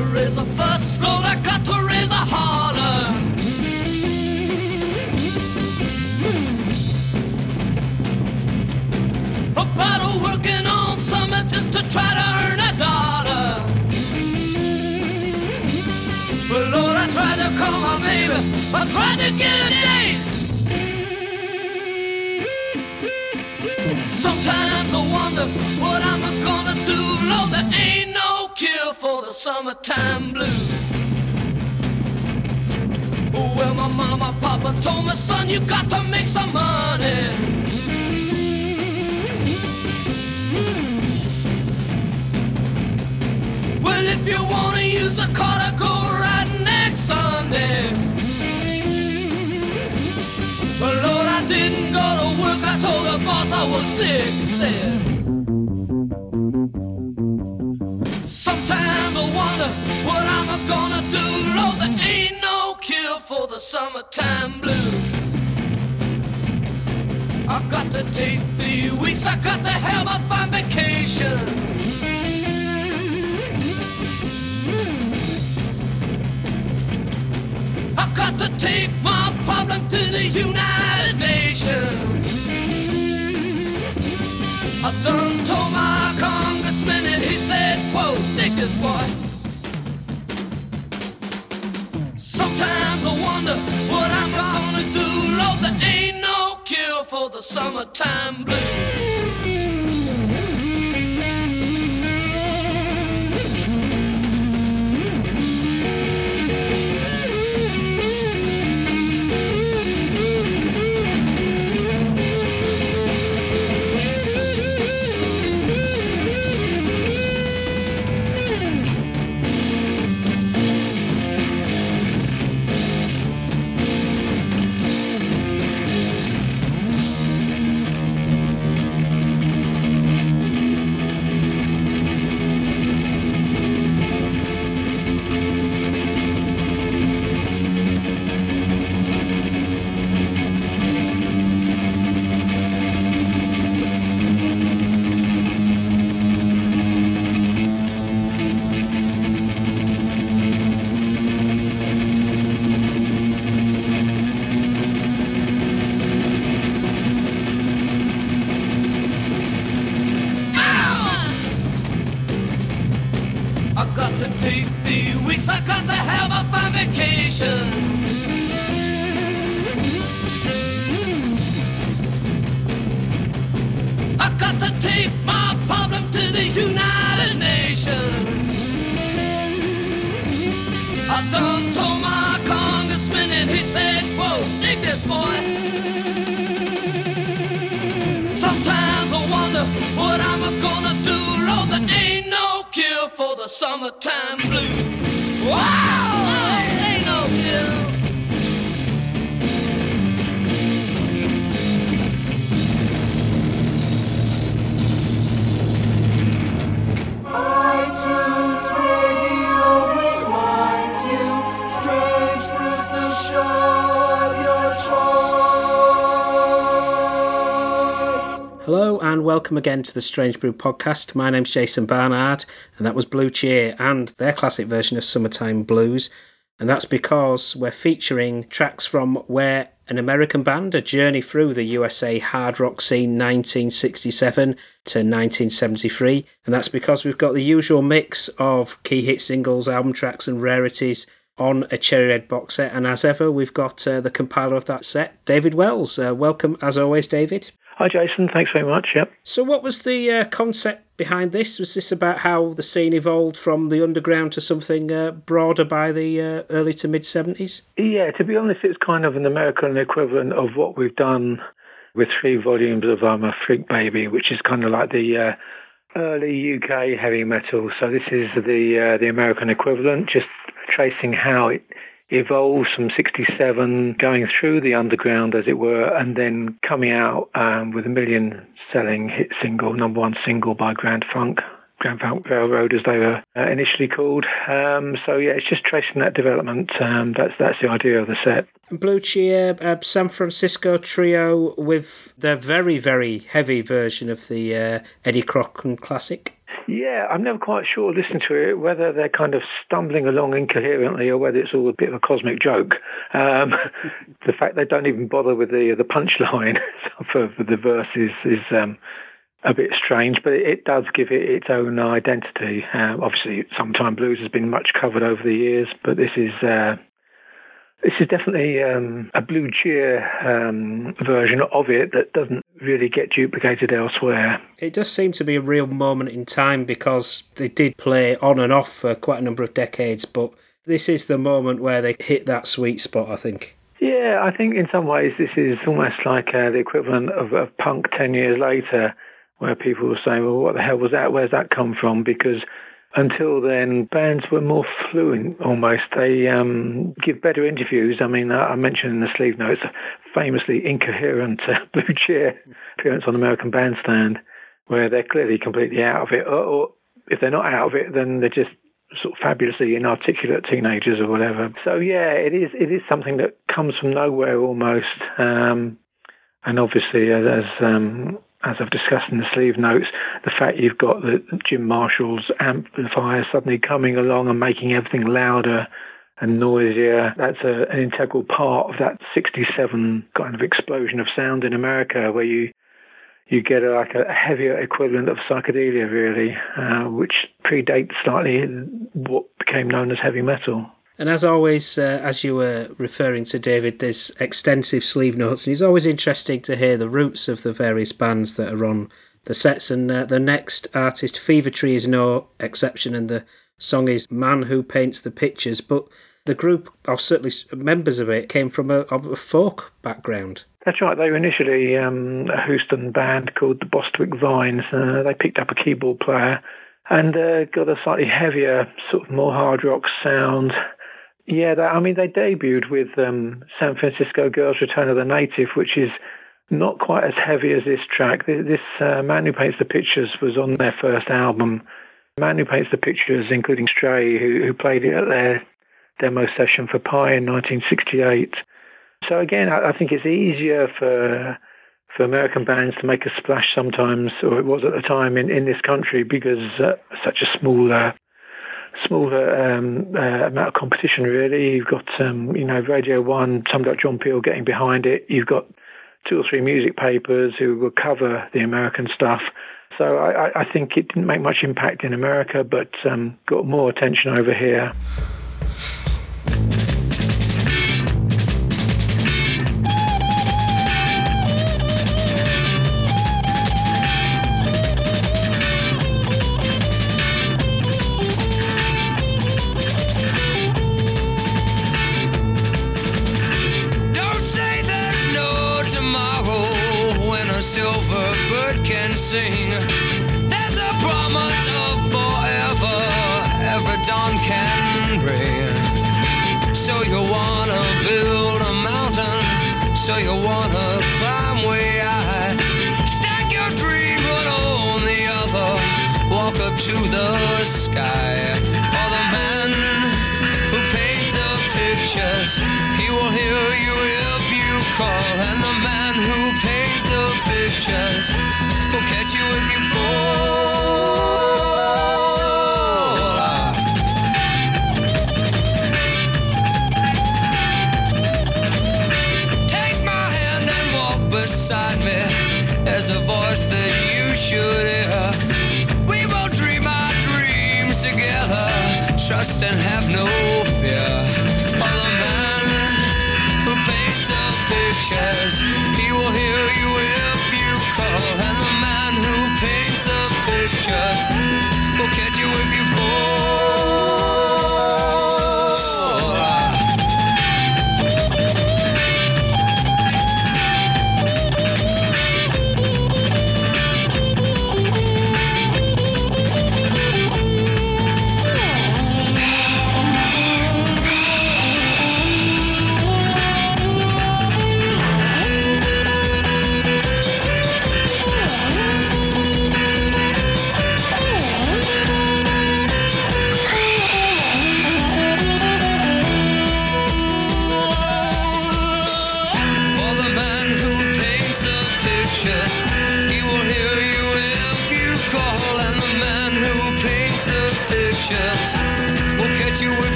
To raise a fuss, Lord, I got to raise a holler. About working on something just to try to earn a dollar. But Lord, I tried to call my baby, I tried to get a date. Sometimes I wonder what I'm gonna do. Lord, there ain't no cure for the summertime blues. Well, my mama, papa told me, son, you got to make some money. Well, if you wanna use a car to go right next Sunday. But Lord, I didn't go to work. I told the boss I was sick. Said. I wonder what I'm gonna do. Lord, there ain't no cure for the summertime blues. I've got to take the weeks. I've got to have a fun vacation. I've got to take my problem to the United Nations. I done told my congressman and he said, quote, Nick boy. Sometimes I wonder what I'm gonna do. Lord, there ain't no cure for the summertime blues. For welcome again to the Strange Brew podcast. My name's Jason Barnard, and that was Blue Cheer and their classic version of Summertime Blues. And that's because we're featuring tracks from where an American band, a journey through the USA hard rock scene 1967 to 1973. And that's because we've got the usual mix of key hit singles, album tracks, and rarities on a Cherry Red box set. And as ever, we've got uh, the compiler of that set, David Wells. Uh, welcome as always, David. Hi, Jason. Thanks very much. Yep. So, what was the uh, concept behind this? Was this about how the scene evolved from the underground to something uh, broader by the uh, early to mid 70s? Yeah, to be honest, it's kind of an American equivalent of what we've done with three volumes of I'm a Freak Baby, which is kind of like the uh, early UK heavy metal. So this is the uh, the American equivalent, just tracing how it evolved from 67, going through the underground, as it were, and then coming out um, with a million selling hit single, number one single by Grand Funk. Grand Funk Railroad, as they were uh, initially called. Um, so yeah, it's just tracing that development. Um, that's that's the idea of the set. Blue Cheer, uh, San Francisco trio with their very, very heavy version of the uh, Eddie Cochran classic. Yeah, I'm never quite sure, listening to it, whether they're kind of stumbling along incoherently or whether it's all a bit of a cosmic joke. Um, the fact they don't even bother with the the punchline for, for the verse is, is um, a bit strange, but it does give it its own identity. Um, obviously, Summertime Blues has been much covered over the years, but this is uh, this is definitely um, a Blue Cheer um, version of it that doesn't really get duplicated elsewhere. It does seem to be a real moment in time because they did play on and off for quite a number of decades, but this is the moment where they hit that sweet spot, I think. Yeah, I think in some ways this is almost like uh, the equivalent of, of punk 10 years later, where people were saying, well, what the hell was that? Where's that come from? Because until then, bands were more fluent almost. They um, give better interviews. I mean, I mentioned in the sleeve notes famously incoherent uh, Blue Cheer appearance on American Bandstand, where they're clearly completely out of it. Or, or if they're not out of it, then they're just sort of fabulously inarticulate teenagers or whatever. So yeah, it is it is something that comes from nowhere almost. Um, and obviously, as, as um, as I've discussed in the sleeve notes, the fact you've got the Jim Marshall's amplifier suddenly coming along and making everything louder and noisier. That's a, an integral part of that 67 kind of explosion of sound in America where you you get a, like a heavier equivalent of psychedelia, really, uh, which predates slightly what became known as heavy metal. And as always, uh, as you were referring to David, there's extensive sleeve notes, and it's always interesting to hear the roots of the various bands that are on the sets. And uh, the next artist, Fever Tree, is no exception, and the song is Man Who Paints the Pictures. But the group, or certainly members of it, came from a, a folk background. That's right. They were initially um, a Houston band called the Bostwick Vines. Uh, they picked up a keyboard player and uh, got a slightly heavier, sort of more hard rock sound. Yeah, they, I mean, they debuted with um, San Francisco Girls Return of the Native, which is not quite as heavy as this track. This uh, Man Who Paints the Pictures was on their first album. Man Who Paints the Pictures, including Stray, who, who played it at their demo session for Pye in 1968. So again, I, I think it's easier for for American bands to make a splash sometimes, or it was at the time in, in this country, because uh, such a small uh, smaller um, uh, amount of competition. Really, you've got um, you know Radio One, somebody like John Peel getting behind it. You've got two or three music papers who will cover the American stuff. So I, I think it didn't make much impact in America, but um, got more attention over here. To the sky. For the man who paints the pictures, he will hear you if you call, and the man And have no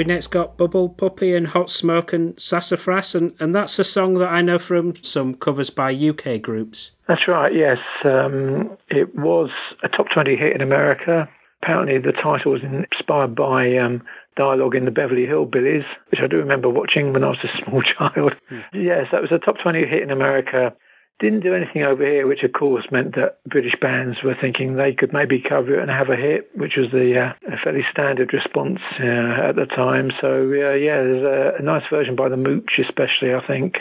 we next got Bubble Puppy and Hot Smoke and Sassafras, and, and that's a song that I know from some covers by UK groups. That's right, yes. Um, it was a top 20 hit in America. Apparently, the title was inspired by um, dialogue in the Beverly Hillbillies, which I do remember watching when I was a small child. Yes, that was a top 20 hit in America. Didn't do anything over here, which of course meant that British bands were thinking they could maybe cover it and have a hit, which was the uh, fairly standard response uh, at the time. So uh, yeah, there's a, a nice version by the Mooche, especially I think.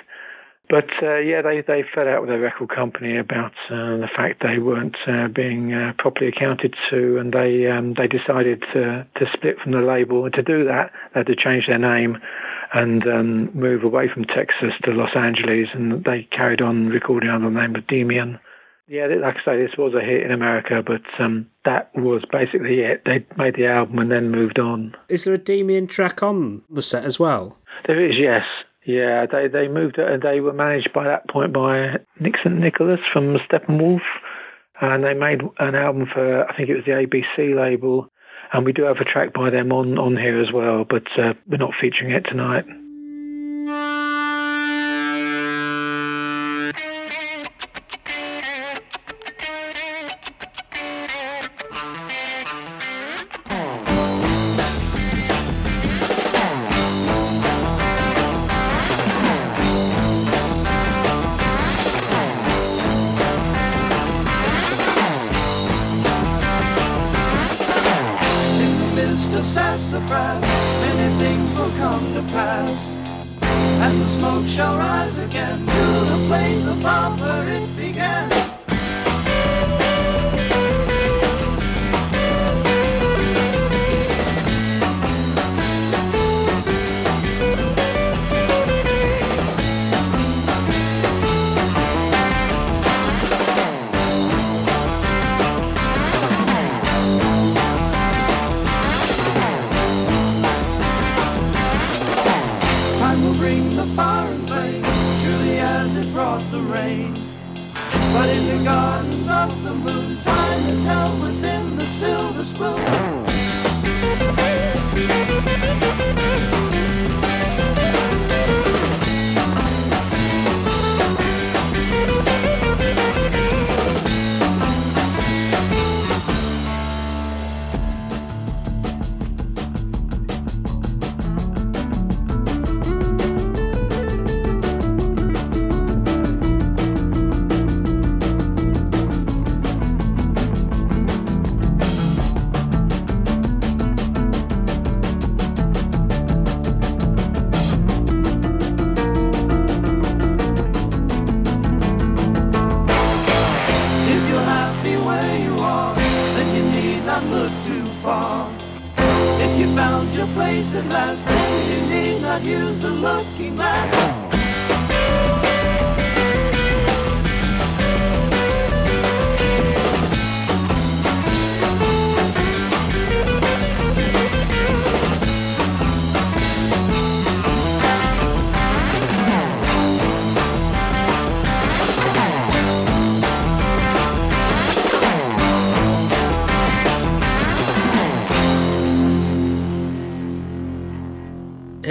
But uh, yeah, they, they fell out with their record company about uh, the fact they weren't uh, being uh, properly accounted to, and they um, they decided to to split from the label. And to do that, they had to change their name and um, move away from Texas to Los Angeles, and they carried on recording under the name of Demian. Yeah, like I say, this was a hit in America, but um, that was basically it. They made the album and then moved on. Is there a Demian track on the set as well? There is, yes. Yeah, they they moved and they were managed by that point by Nick St. Nicholas from Steppenwolf, and they made an album for I think it was the ABC label, and we do have a track by them on on here as well, but uh, we're not featuring it tonight.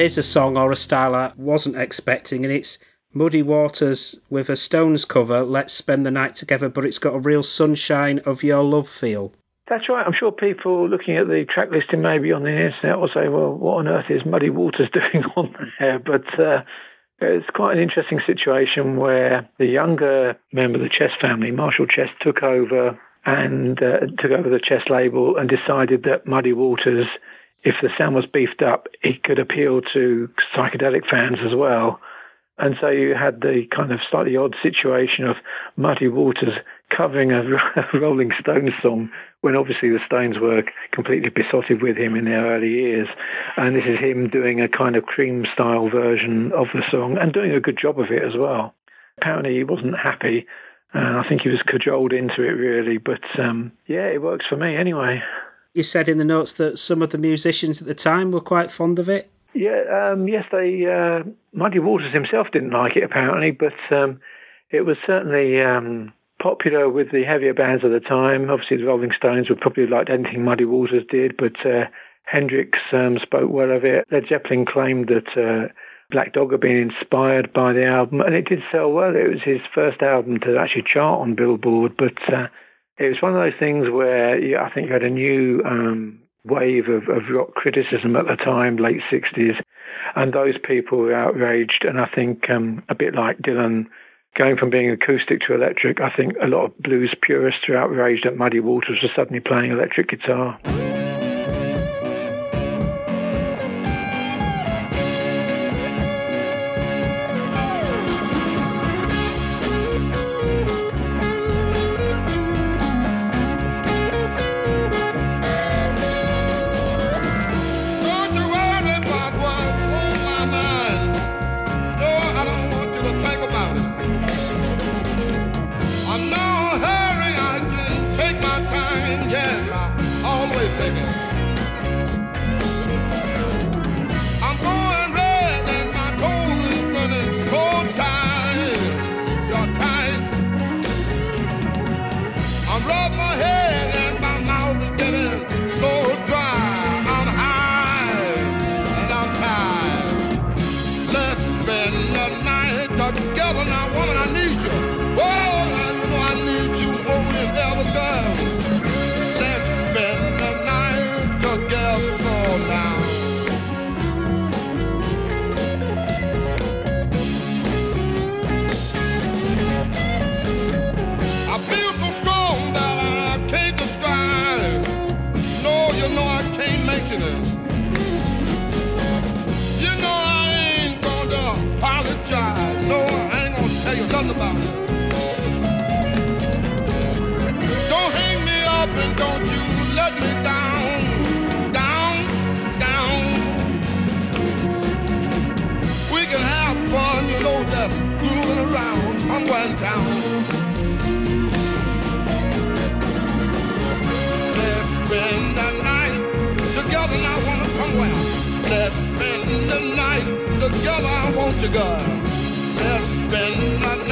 Here's a song or a style I wasn't expecting, and it's Muddy Waters with a Stones cover, Let's Spend the Night Together, but it's got a real sunshine of your love feel. That's right. I'm sure people looking at the track listing maybe on the internet will say, well, what on earth is Muddy Waters doing on there? But uh, it's quite an interesting situation where the younger member of the Chess family, Marshall Chess, took over and uh, took over the Chess label and decided that Muddy Waters, if the sound was beefed up, it could appeal to psychedelic fans as well. And so you had the kind of slightly odd situation of Muddy Waters covering a Rolling Stones song when obviously the Stones were completely besotted with him in their early years. And this is him doing a kind of cream style version of the song and doing a good job of it as well. Apparently he wasn't happy And I think he was cajoled into it really, but um, yeah, it works for me anyway. You said in the notes that some of the musicians at the time were quite fond of it. Yeah, um, yes, they. Uh, Muddy Waters himself didn't like it apparently, but um, it was certainly um, popular with the heavier bands of the time. Obviously, the Rolling Stones would probably like anything Muddy Waters did, but uh, Hendrix um, spoke well of it. Led Zeppelin claimed that uh, Black Dog had been inspired by the album, and it did sell well. It was his first album to actually chart on Billboard, but uh, it was one of those things where I think you had a new um, wave of, of rock criticism at the time, late 60s, and those people were outraged. And I think um, a bit like Dylan going from being acoustic to electric, I think a lot of blues purists are outraged that Muddy Waters was suddenly playing electric guitar. cigar. There's been a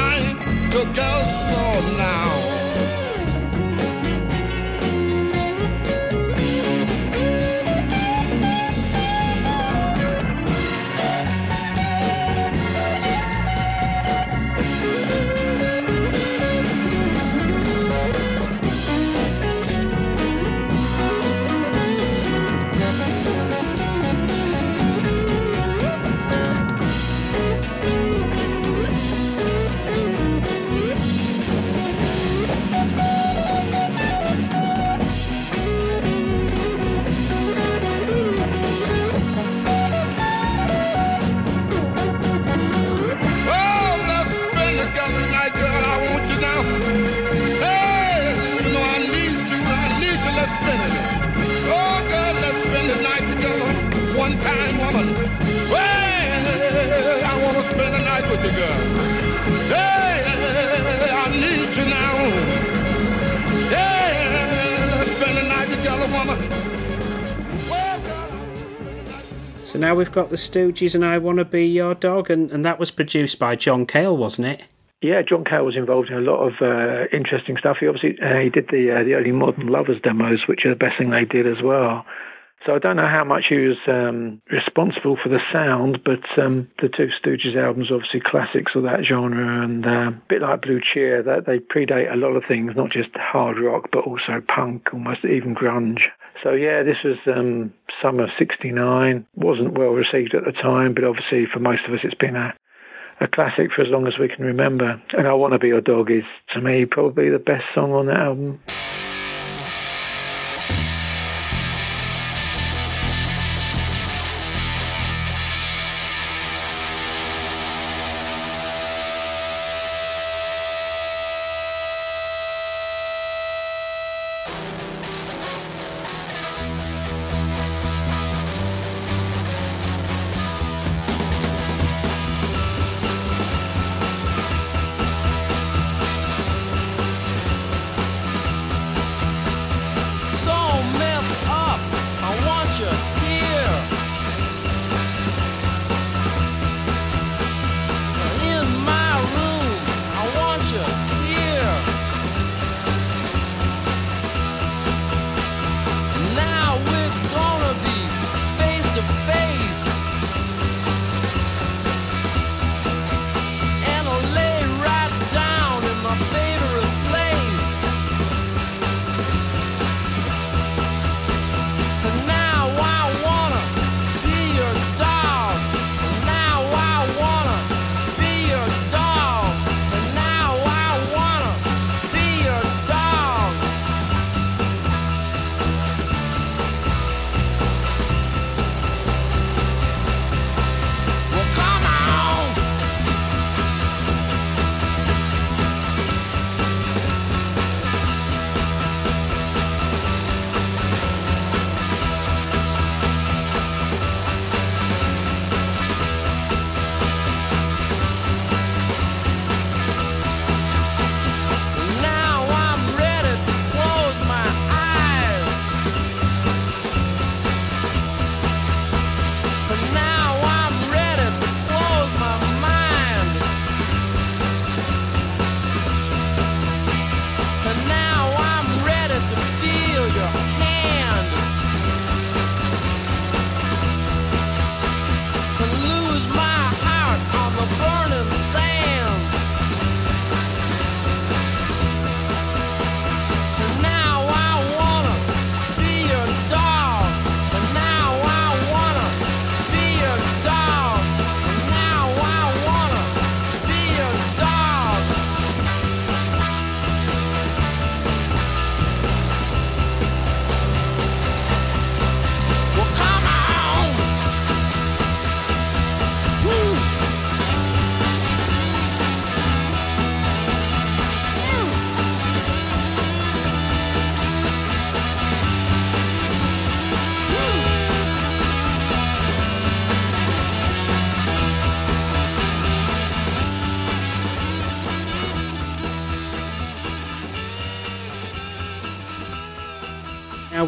So now we've got the Stooges and I Want to Be Your Dog, and, and that was produced by John Cale, wasn't it? Yeah, John Cale was involved in a lot of uh, interesting stuff. He obviously uh, he did the uh, the early Modern Lovers demos, which are the best thing they did as well. So I don't know how much he was um, responsible for the sound, but um, the two Stooges albums obviously classics of that genre, and uh, a bit like Blue Cheer, that they predate a lot of things, not just hard rock, but also punk, almost even grunge. So yeah, this was um, summer '69. wasn't well received at the time, but obviously for most of us, it's been a a classic for as long as we can remember. And I Want to Be Your Dog is, to me, probably the best song on that album.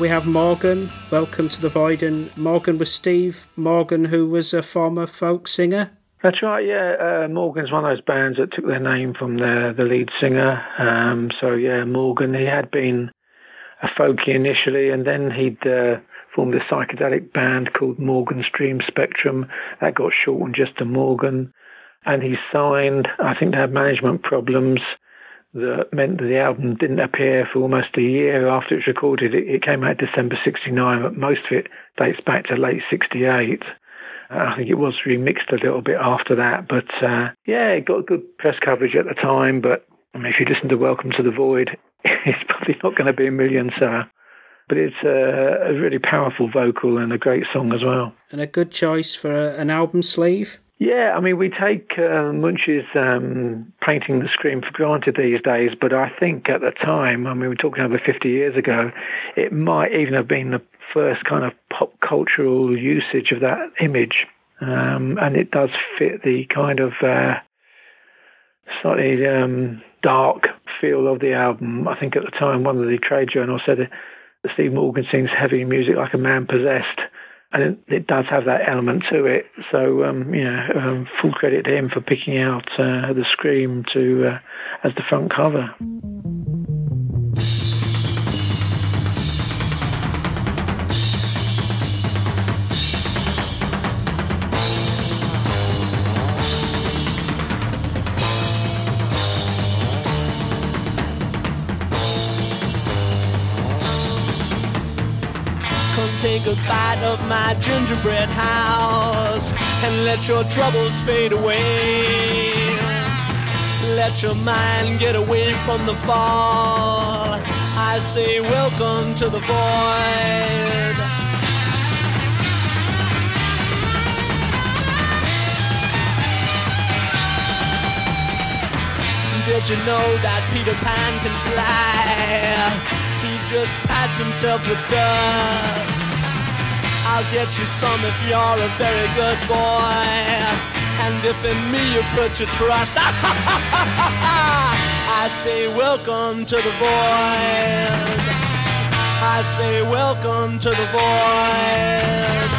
We have Morgan. Welcome to the Void. And Morgan was Steve Morgan, who was a former folk singer. That's right, yeah. Uh, Morgan's one of those bands that took their name from the, the lead singer. Um, so, yeah, Morgan, he had been a folkie initially, and then he'd uh, formed a psychedelic band called Morgan Stream Spectrum. That got shortened just to Morgan. And he signed, I think they had management problems that meant that the album didn't appear for almost a year after it was recorded. It, it came out December 69, but most of it dates back to late 68. I think it was remixed a little bit after that, but uh, yeah, it got good press coverage at the time. But I mean, if you listen to Welcome to the Void, it's probably not going to be a million seller. But it's a, a, really powerful vocal and a great song as well. And a good choice for a, an album sleeve. Yeah, I mean, we take uh, Munch's um, painting the Scream for granted these days, but I think at the time, I mean, we're talking over 50 years ago, it might even have been the first kind of pop cultural usage of that image. Um, and it does fit the kind of uh, slightly um, dark feel of the album. I think at the time, one of the trade journals said that Steve Morgan sings heavy music like a man possessed. And it, it does have that element to it. So, um, you know, um, full credit to him for picking out uh, the Scream to uh, as the front cover. My gingerbread house and let your troubles fade away. Let your mind get away from the fall. I say, welcome to the void. Did you know that Peter Pan can fly? He just pats himself with dust. I'll get you some if you're a very good boy. And if in me you put your trust, I say welcome to the void. I say welcome to the void.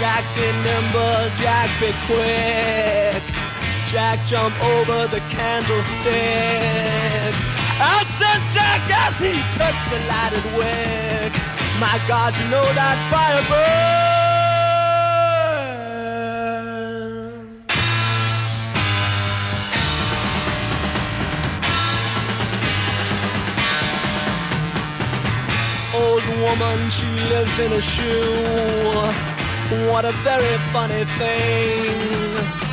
Jack be nimble, Jack be quick. Jack jump over the candlestick. Out said Jack as he touched the lighted wick. My God, you know that fire burn. Old woman, she lives in a shoe. What a very funny thing.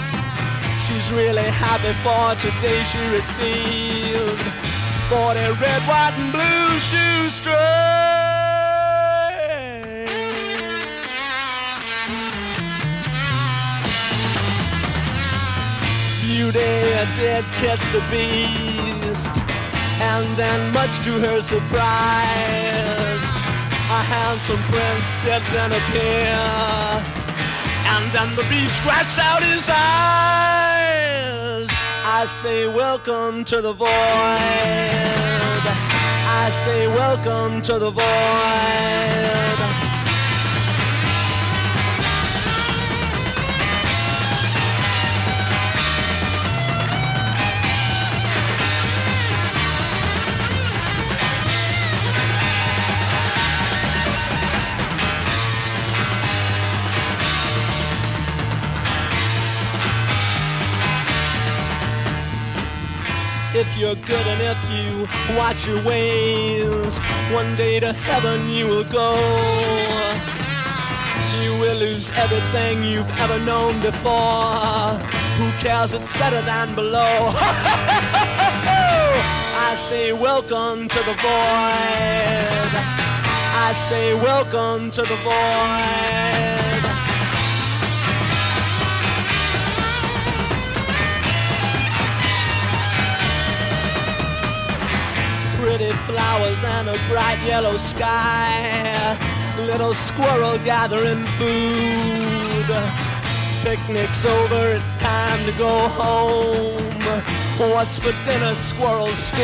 She's really happy for today she received 40 red, white, and blue shoestrings. Beauty did kiss the beast, and then, much to her surprise, a handsome prince did then appear, and then the beast scratched out his eyes. I say welcome to the void. I say welcome to the void. If you're good and if you watch your ways, one day to heaven you will go. You will lose everything you've ever known before. Who cares? It's better than below. I say welcome to the void. I say welcome to the void. Pretty flowers and a bright yellow sky. Little squirrel gathering food. picnic's over, it's time to go home. What's for dinner, squirrel school?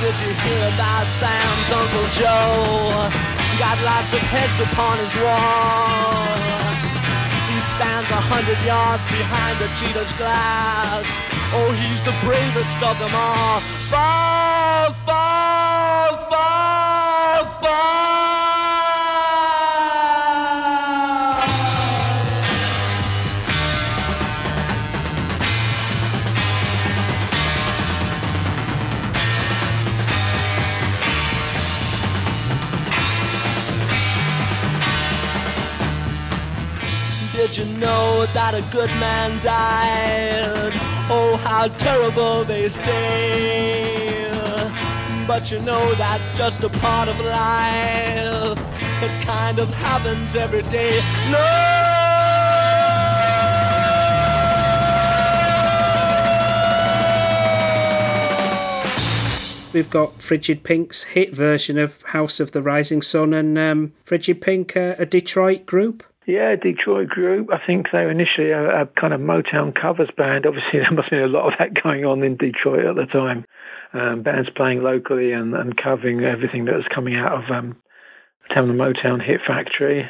Did you hear about Sam's Uncle Joe? Got lots of heads upon his wall. Stands a hundred yards behind the cheetah's glass. Oh, he's the bravest of them all. Fall, Did you know that a good man died? Oh, how terrible they say. But you know that's just a part of life. It kind of happens every day. No! We've got Frigid Pink's hit version of House of the Rising Sun, and um, Frigid Pink, uh, a Detroit group. Yeah, Detroit group. I think they were initially a, a, kind of Motown covers band. Obviously, there must have been a lot of that going on in Detroit at the time. Um, bands playing locally and, and covering everything that was coming out of um, Town the Motown Hit Factory.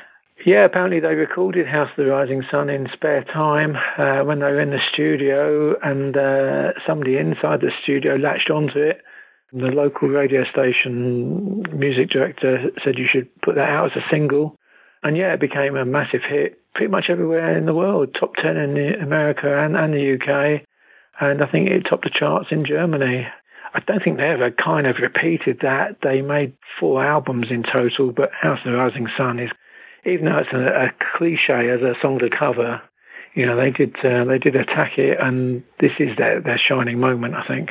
Yeah, apparently they recorded House of the Rising Sun in spare time uh, when they were in the studio, and uh, somebody inside the studio latched onto it. The local radio station music director said you should put that out as a single. And yeah, it became a massive hit pretty much everywhere in the world, top 10 in America and, and the UK. And I think it topped the charts in Germany. I don't think they ever kind of repeated that. They made four albums in total, but House of the Rising Sun is, even though it's a, a cliche as a song to cover, you know, they did uh, they did attack it, and this is their, their shining moment, I think.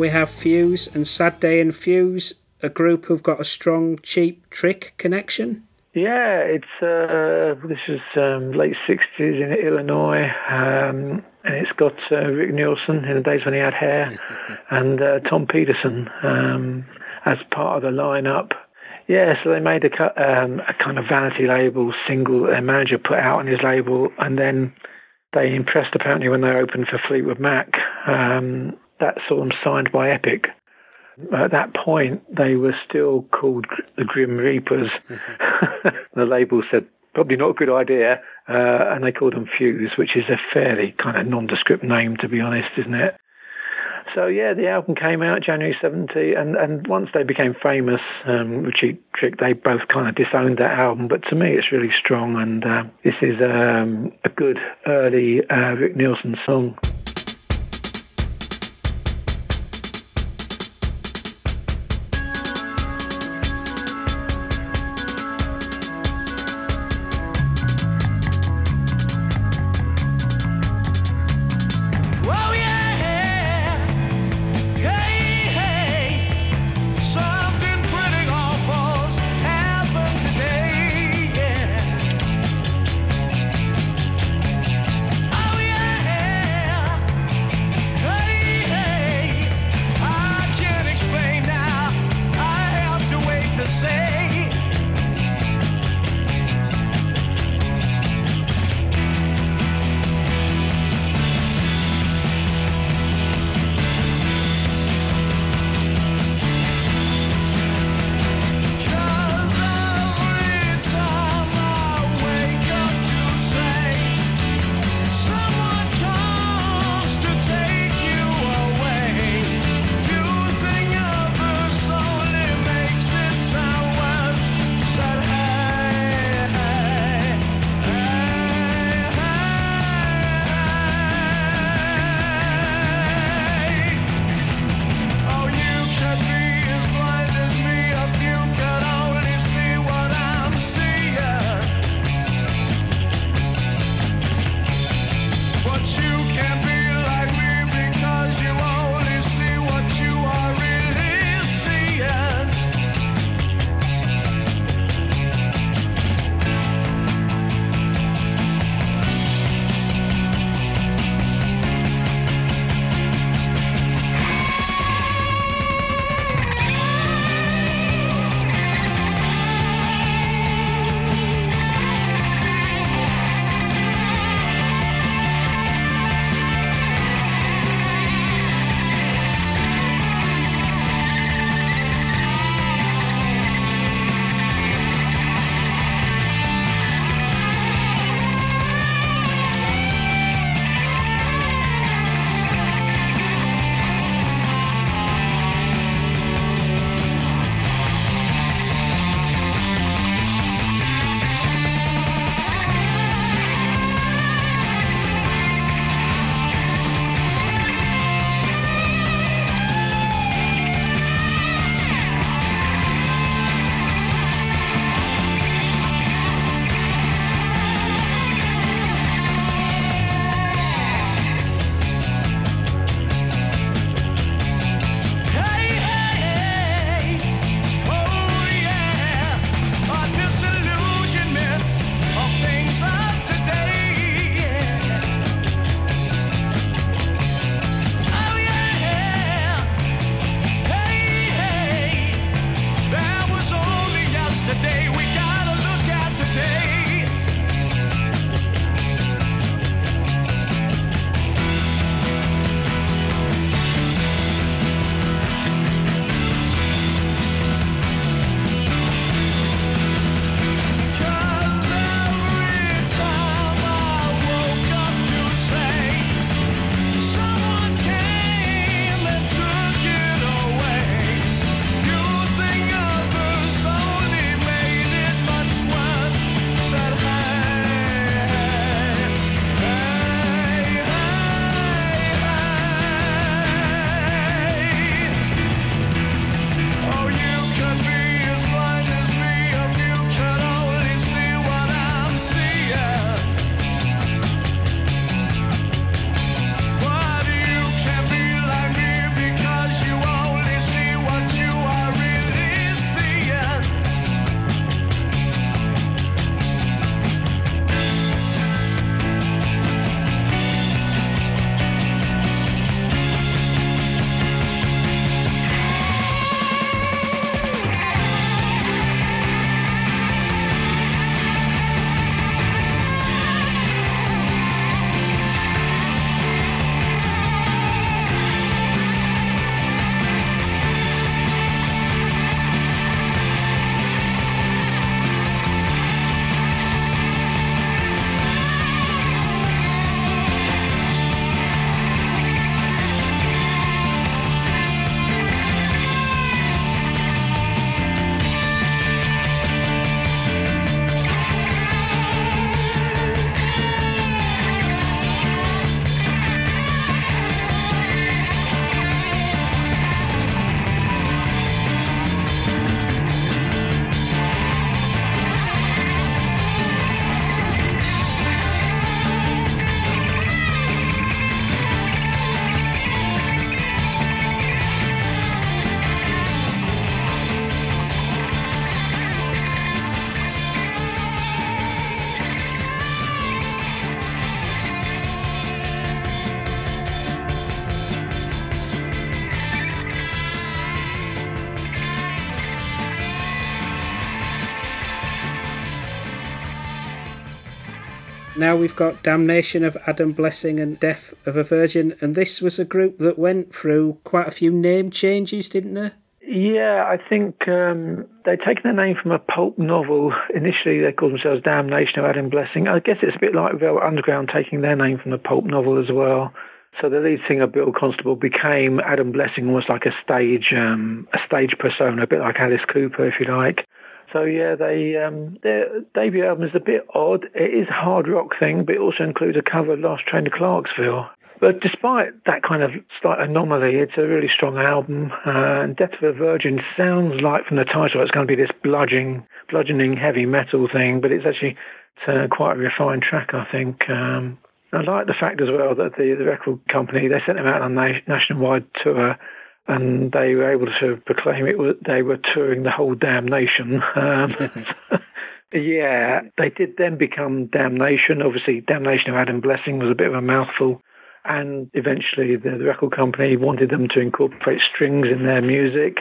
We have Fuse and Sad Day and Fuse, a group who've got a strong Cheap Trick connection. Yeah, it's uh, this is um, late '60s in Illinois, um, and it's got uh, Rick Nielsen in the days when he had hair, and uh, Tom Petersson um, as part of the lineup. Yeah, so they made a, um, a kind of vanity label single their manager put out on his label, and then they impressed apparently when they opened for Fleetwood Mac. Um, that saw them signed by Epic. At that point, they were still called the Grim Reapers. Mm-hmm. the label said, probably not a good idea, uh, and they called them Fuse, which is a fairly kind of nondescript name, to be honest, isn't it? So yeah, the album came out January 70, and, and once they became famous um, with Cheap Trick, they both kind of disowned that album. But to me, it's really strong, and uh, this is um, a good early uh, Rick Nielsen song. Now we've got Damnation of Adam Blessing and Death of a Virgin, and this was a group that went through quite a few name changes, didn't they? Yeah, I think um, they'd taken their name from a pulp novel. Initially, they called themselves Damnation of Adam Blessing. I guess it's a bit like Velvet Underground taking their name from the pulp novel as well. So the lead singer, Bill Constable, became Adam Blessing, almost like a stage, um, a stage persona, a bit like Alice Cooper, if you like. So yeah, they um, their debut album is a bit odd. It is a hard rock thing, but it also includes a cover of Last Train to Clarksville. But despite that kind of slight anomaly, it's a really strong album. Uh, and Death of a Virgin sounds like from the title it's going to be this bludgeoning, bludgeoning heavy metal thing, but it's actually uh, quite a refined track, I think. Um, I like the fact as well that the, the record company they sent them out on a nationwide tour and they were able to proclaim it was they were touring the whole damn nation. Um, yeah, they did then become Damnation. Obviously, Damnation of Adam Blessing was a bit of a mouthful, and eventually the, the record company wanted them to incorporate strings in their music,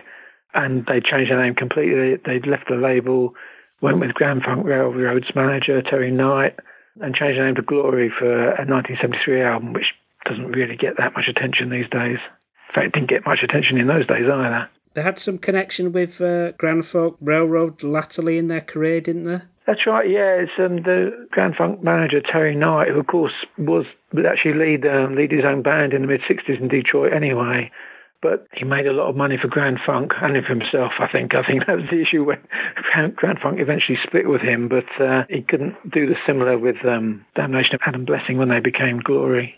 and they changed their name completely. They left the label, went with Grand Funk Railroad's manager Terry Knight, and changed their name to Glory for a 1973 album, which doesn't really get that much attention these days. In fact, it didn't get much attention in those days either. They had some connection with uh, Grand Funk Railroad latterly in their career, didn't they? That's right, yeah. It's um, the Grand Funk manager, Terry Knight, who, of course, was would actually lead, um, lead his own band in the mid 60s in Detroit anyway. But he made a lot of money for Grand Funk and for himself, I think. I think that was the issue when Grand Funk eventually split with him, but uh, he couldn't do the similar with um, Damnation of Adam Blessing when they became Glory.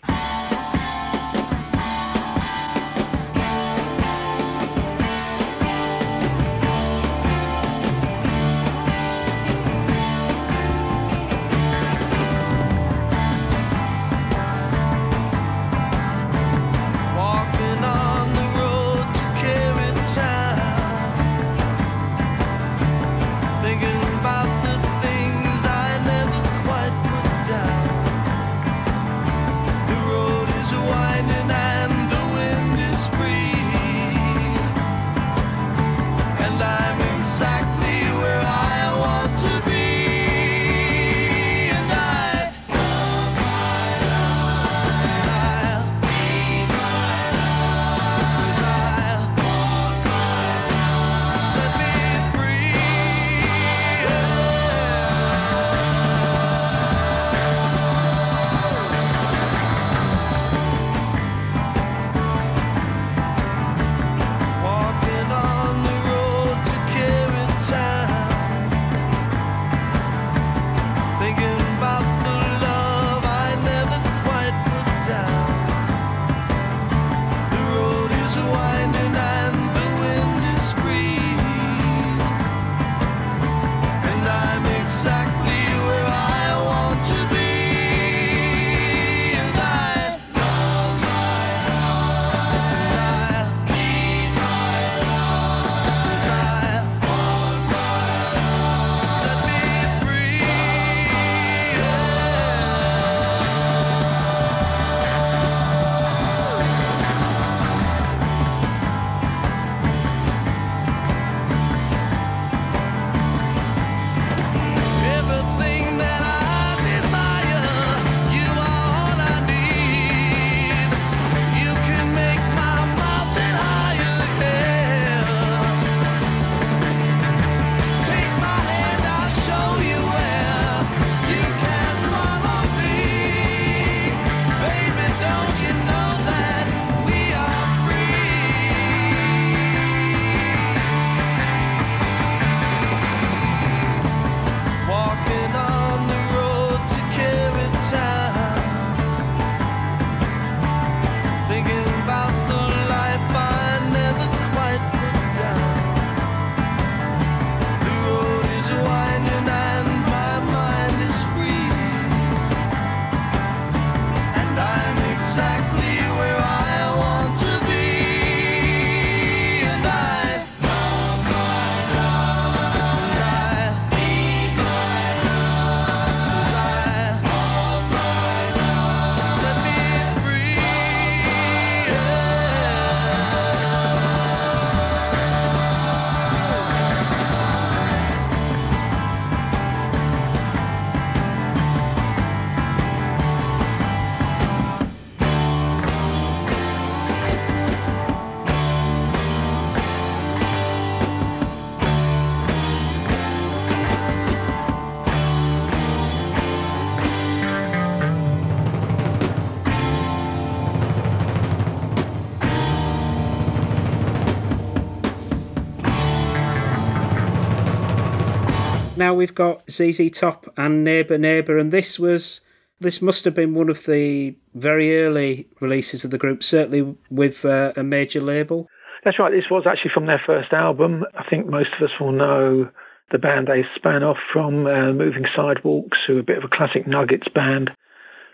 Now we've got ZZ Top and Neighbour Neighbour, and this was this must have been one of the very early releases of the group, certainly with uh, a major label. That's right. This was actually from their first album. I think most of us will know the band they span off from, uh, Moving Sidewalks, who are a bit of a classic Nuggets band.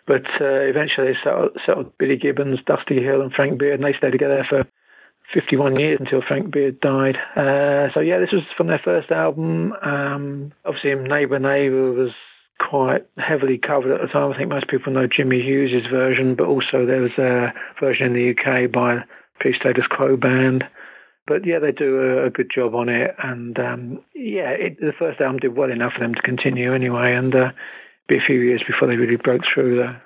But uh, eventually they settled, settled Billy Gibbons, Dusty Hill, and Frank Beard, and they stayed together for 51 years until Frank Beard died. Uh, so yeah, this was from their first album. Um, obviously, Neighbour Neighbour was quite heavily covered at the time. I think most people know Jimmy Hughes' version, but also there was a version in the UK by Pre Status Quo Band. But yeah, they do a, a good job on it, and um, yeah, it, the first album did well enough for them to continue anyway, and uh, be a few years before they really broke through there.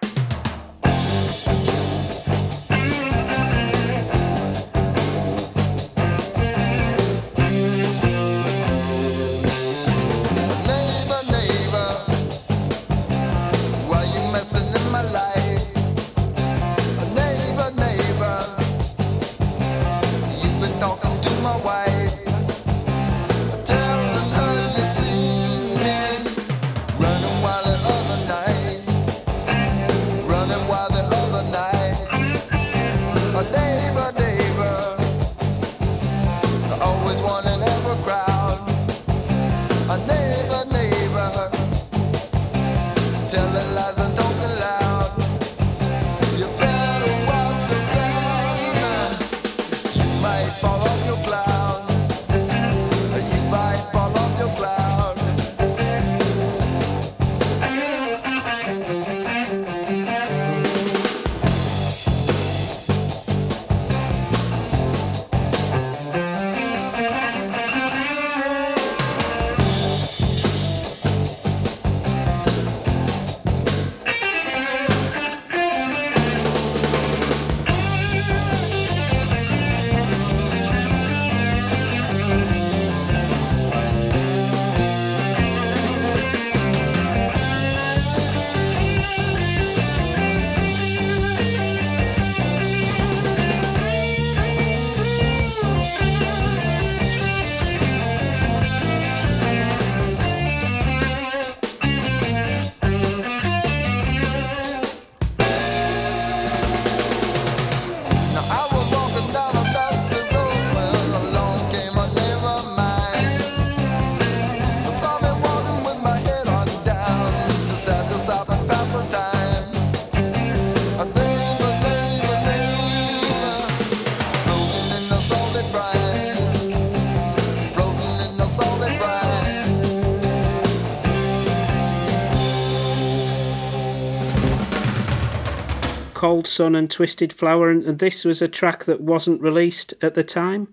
Cold Sun and Twisted Flower, and this was a track that wasn't released at the time.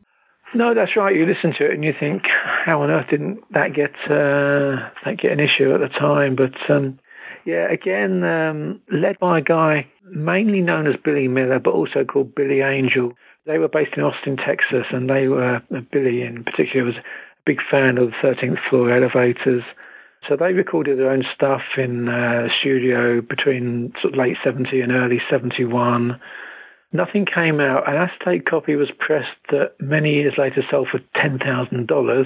No, that's right. You listen to it and you think, how on earth didn't that get uh, that get an issue at the time? But um, yeah, again, um, led by a guy mainly known as Billy Miller, but also called Billy Angel. They were based in Austin, Texas, and they were uh, Billy in particular was a big fan of the 13th Floor Elevators. So they recorded their own stuff in uh, the studio between sort of late 70 and early 71. Nothing came out. An acetate copy was pressed that many years later sold for $10,000.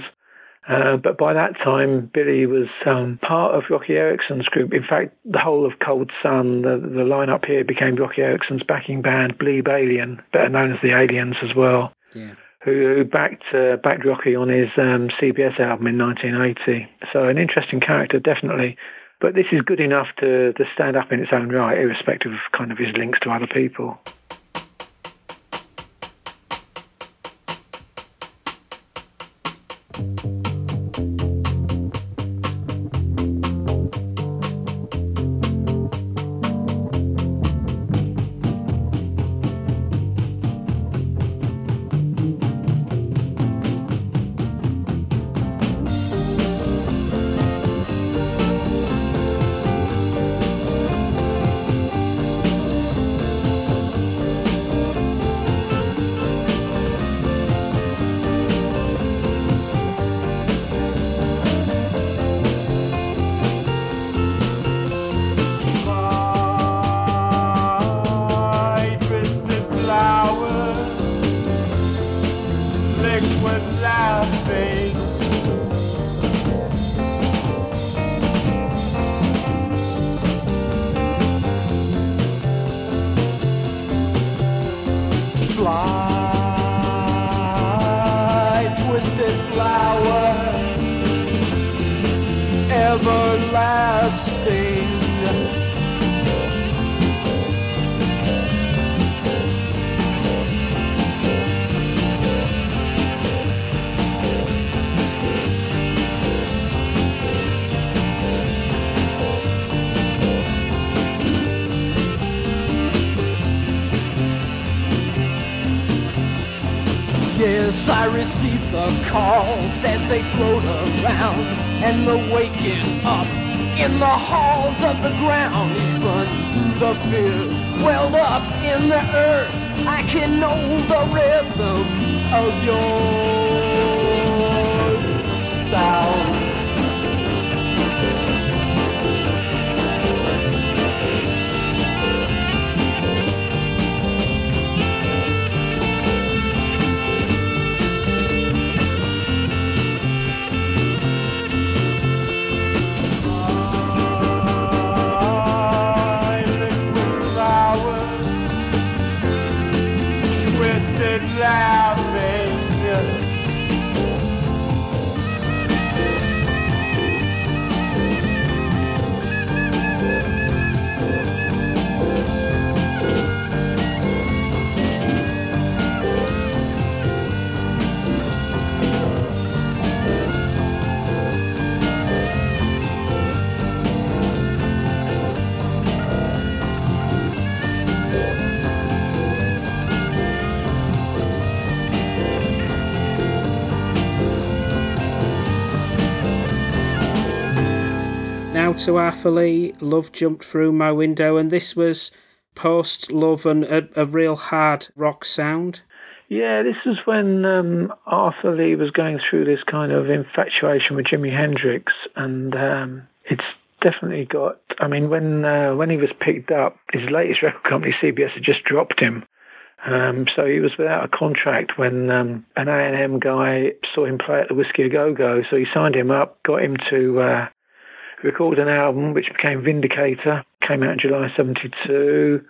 Uh, but by that time, Billy was um, part of Roky Erickson's group. In fact, the whole of Cold Sun, the, the lineup here became Roky Erickson's backing band, Bleib Alien, better known as the Aliens as well, Yeah. Who, backed uh, backed Roky on his um, CBS album in 1980. So an interesting character, definitely. But this is good enough to, to stand up in its own right, irrespective of kind of his links to other people. To Arthur Lee, Love Jumped Through My Window, and this was post Love and a, a real hard rock sound. Yeah, this was when um, Arthur Lee was going through this kind of infatuation with Jimi Hendrix, and um, it's definitely got. I mean, when uh, when he was picked up, his latest record company, CBS, had just dropped him. Um, so he was without a contract when um, an A&M guy saw him play at the Whisky A Go Go. So he signed him up, got him to uh, record an album, which became Vindicator. Came out in July '72.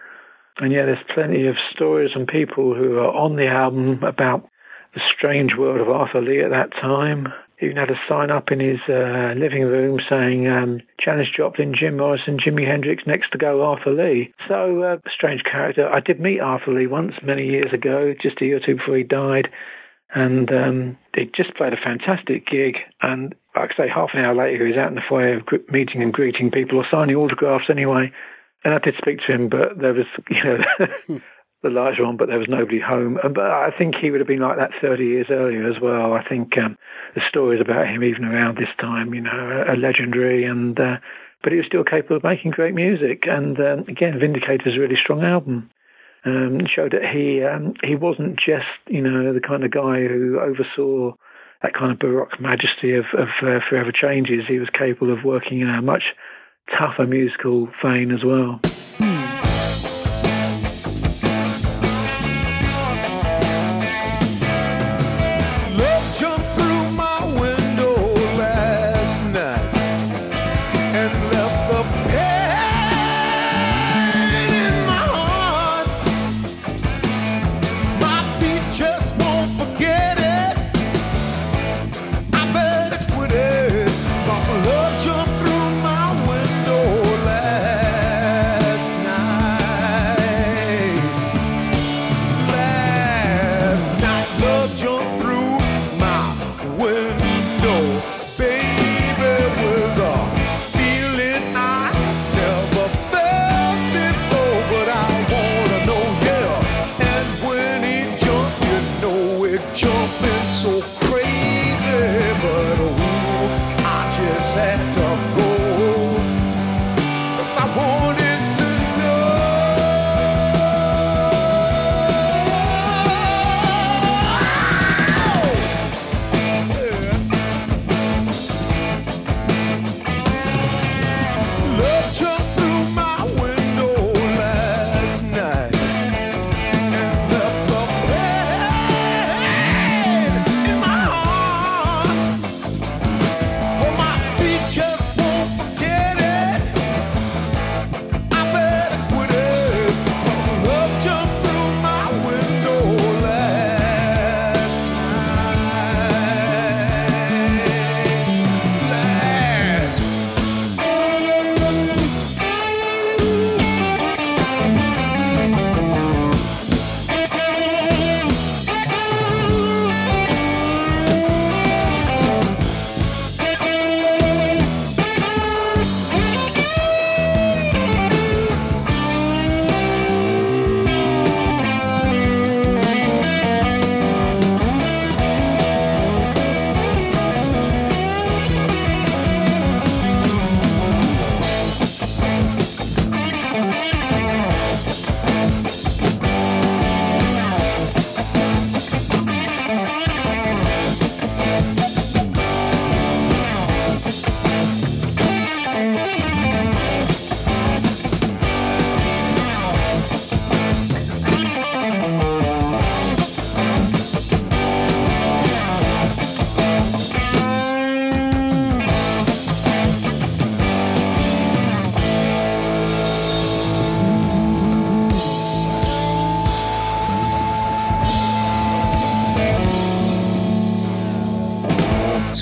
And yeah, there's plenty of stories and people who are on the album about the strange world of Arthur Lee at that time. He even had a sign up in his uh, living room saying um, Joplin, Jim Morrison, Jimi Hendrix, next to go Arthur Lee. So, uh, strange character. I did meet Arthur Lee once many years ago, just a year or two before he died. And um, he just played a fantastic gig. And like I say, half an hour later, he was out in the foyer meeting and greeting people or signing autographs anyway. And I did speak to him, but there was, you know, the larger one, but there was nobody home. And, but I think he would have been like that 30 years earlier as well. I think um, the stories about him, even around this time, you know, are, are legendary. And uh, but he was still capable of making great music. And um, again, Vindicator's a really strong album. Um, showed that he um, he wasn't just you know the kind of guy who oversaw that kind of baroque majesty of, of uh, Forever Changes. He was capable of working in a much tougher musical vein as well.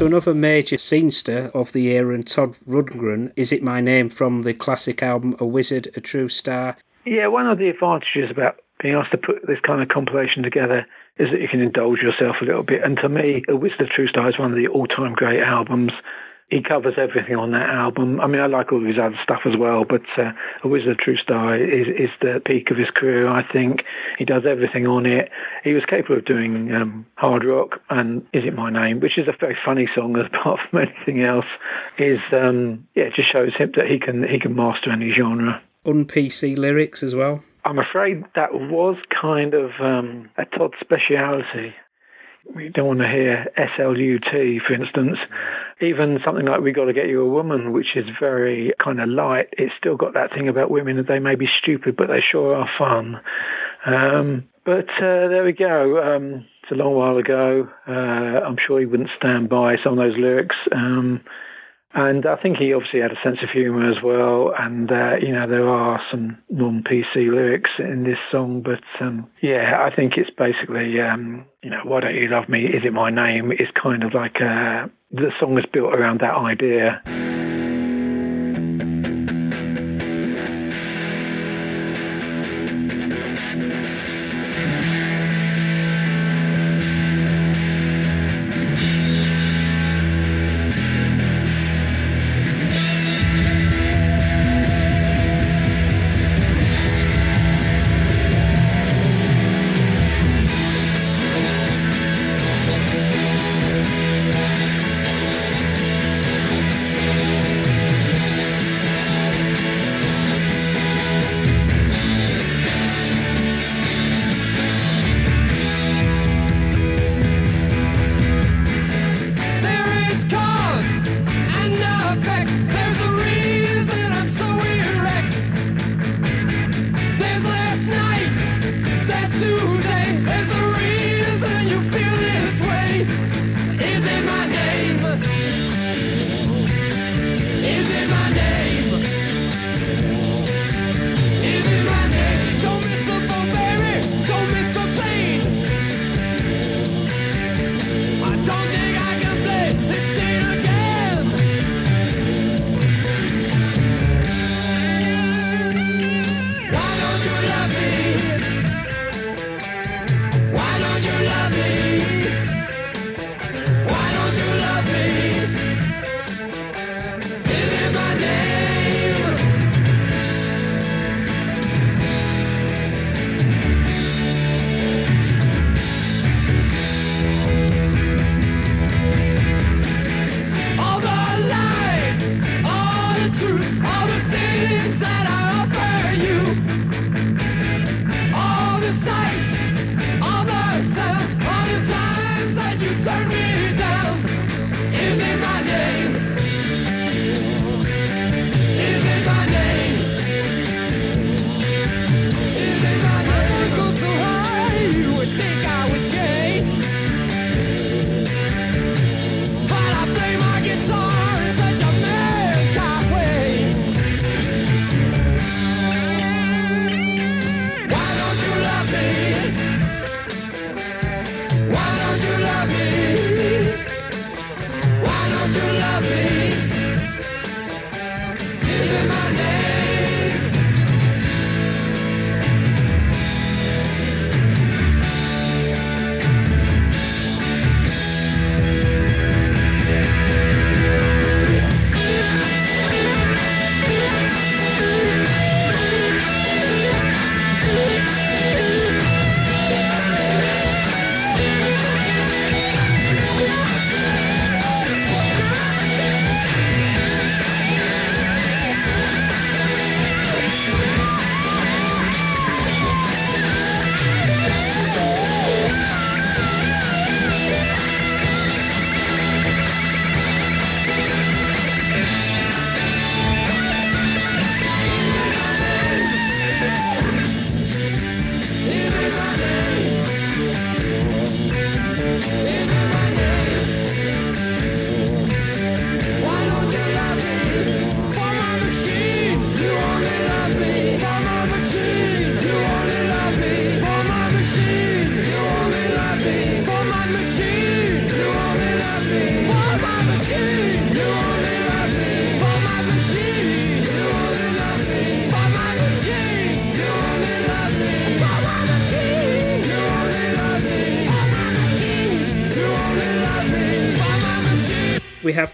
So another major scenester of the era and Todd Rundgren, Is It My Name from the classic album A Wizard, A True Star. Yeah, one of the advantages about being asked to put this kind of compilation together is that you can indulge yourself a little bit. And to me, A Wizard A True Star is one of the all-time great albums. He covers everything on that album. I mean, I like all of his other stuff as well, but uh, A Wizard of True Star is, is the peak of his career, I think. He does everything on it. He was capable of doing um, hard rock and Is It My Name, which is a very funny song apart from anything else, is, um, yeah, it just shows him that he can, he can master any genre Un-PC lyrics as well. I'm afraid that was kind of um, a Todd speciality. We don't want to hear SLUT, for instance. Even something like We Gotta Get You a Woman, which is very kind of light, it's still got that thing about women that they may be stupid, but they sure are fun. Um, but uh, there we go. Um, it's a long while ago. Uh, I'm sure he wouldn't stand by some of those lyrics. Um, and I think he obviously had a sense of humour as well. And, uh, you know, there are some non PC lyrics in this song. But, um, yeah, I think it's basically, um, you know, Why Don't You Love Me? Is It My Name? It's kind of like uh, the song is built around that idea.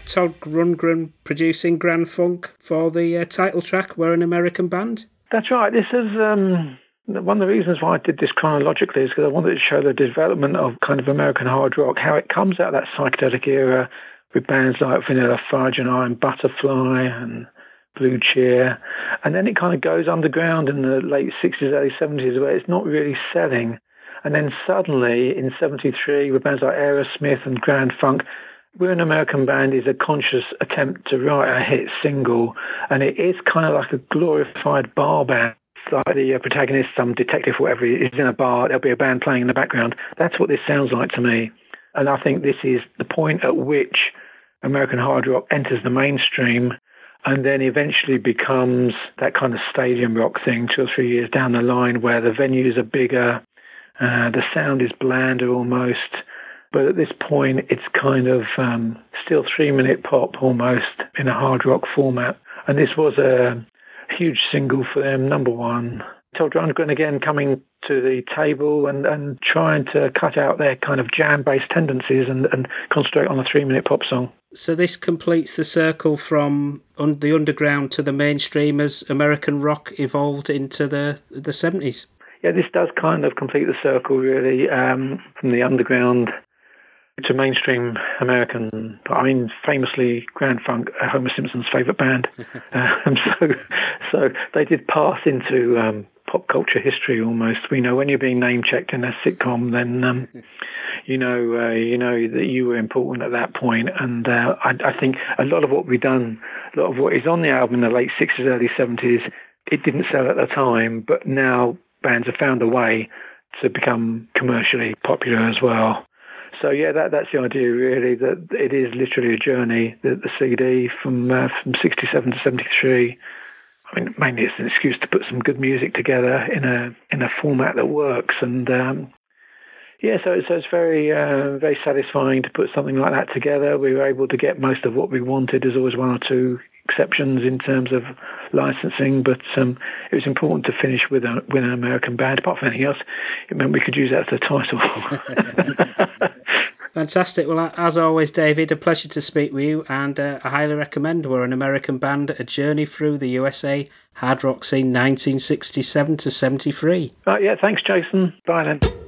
Todd Rundgren producing Grand Funk for the uh, title track, We're an American Band. That's right. This is um, one of the reasons why I did this chronologically is because I wanted to show the development of kind of American hard rock, how it comes out of that psychedelic era with bands like Vanilla Fudge and Iron Butterfly and Blue Cheer. And then it kind of goes underground in the late 60s, early 70s where it's not really selling. And then suddenly in 73 with bands like Aerosmith and Grand Funk, we're an American band is a conscious attempt to write a hit single, and it is kind of like a glorified bar band. Like the uh, protagonist, some detective, whatever, is in a bar. There'll be a band playing in the background. That's what this sounds like to me, and I think this is the point at which American hard rock enters the mainstream, and then eventually becomes that kind of stadium rock thing two or three years down the line, where the venues are bigger, uh, the sound is blander almost but at this point, it's kind of um, still three minute pop almost in a hard rock format. And this was a huge single for them, number one. Todd Rundgren again coming to the table and, and trying to cut out their kind of jam based tendencies and, and concentrate on a three minute pop song. So this completes the circle from un- the underground to the mainstream as American rock evolved into the the seventies. Yeah, this does kind of complete the circle really um, from the underground to mainstream American. I mean, famously, Grand Funk, Homer Simpson's favourite band. um, so, so they did pass into um, pop culture history almost. We know when you're being name checked in a sitcom, then um, you know uh, you know that you were important at that point. And uh, I, I think a lot of what we've done, a lot of what is on the album in the late '60s, early '70s, it didn't sell at the time, but now bands have found a way to become commercially popular as well. So yeah, that that's the idea really. That it is literally a journey. The, the CD from uh, from '67 to '73. I mean, mainly it's an excuse to put some good music together in a in a format that works. And um, yeah, so so it's very uh, very satisfying to put something like that together. We were able to get most of what we wanted. There's always one or two exceptions in terms of licensing, but um, it was important to finish with, a, with an American band. Apart from anything else, it meant we could use that as the title. Fantastic. Well, as always, David, a pleasure to speak with you, and uh, I highly recommend. We're an American band, a journey through the USA hard rock scene 1967 to 73. right, yeah, thanks, Jason. Bye then.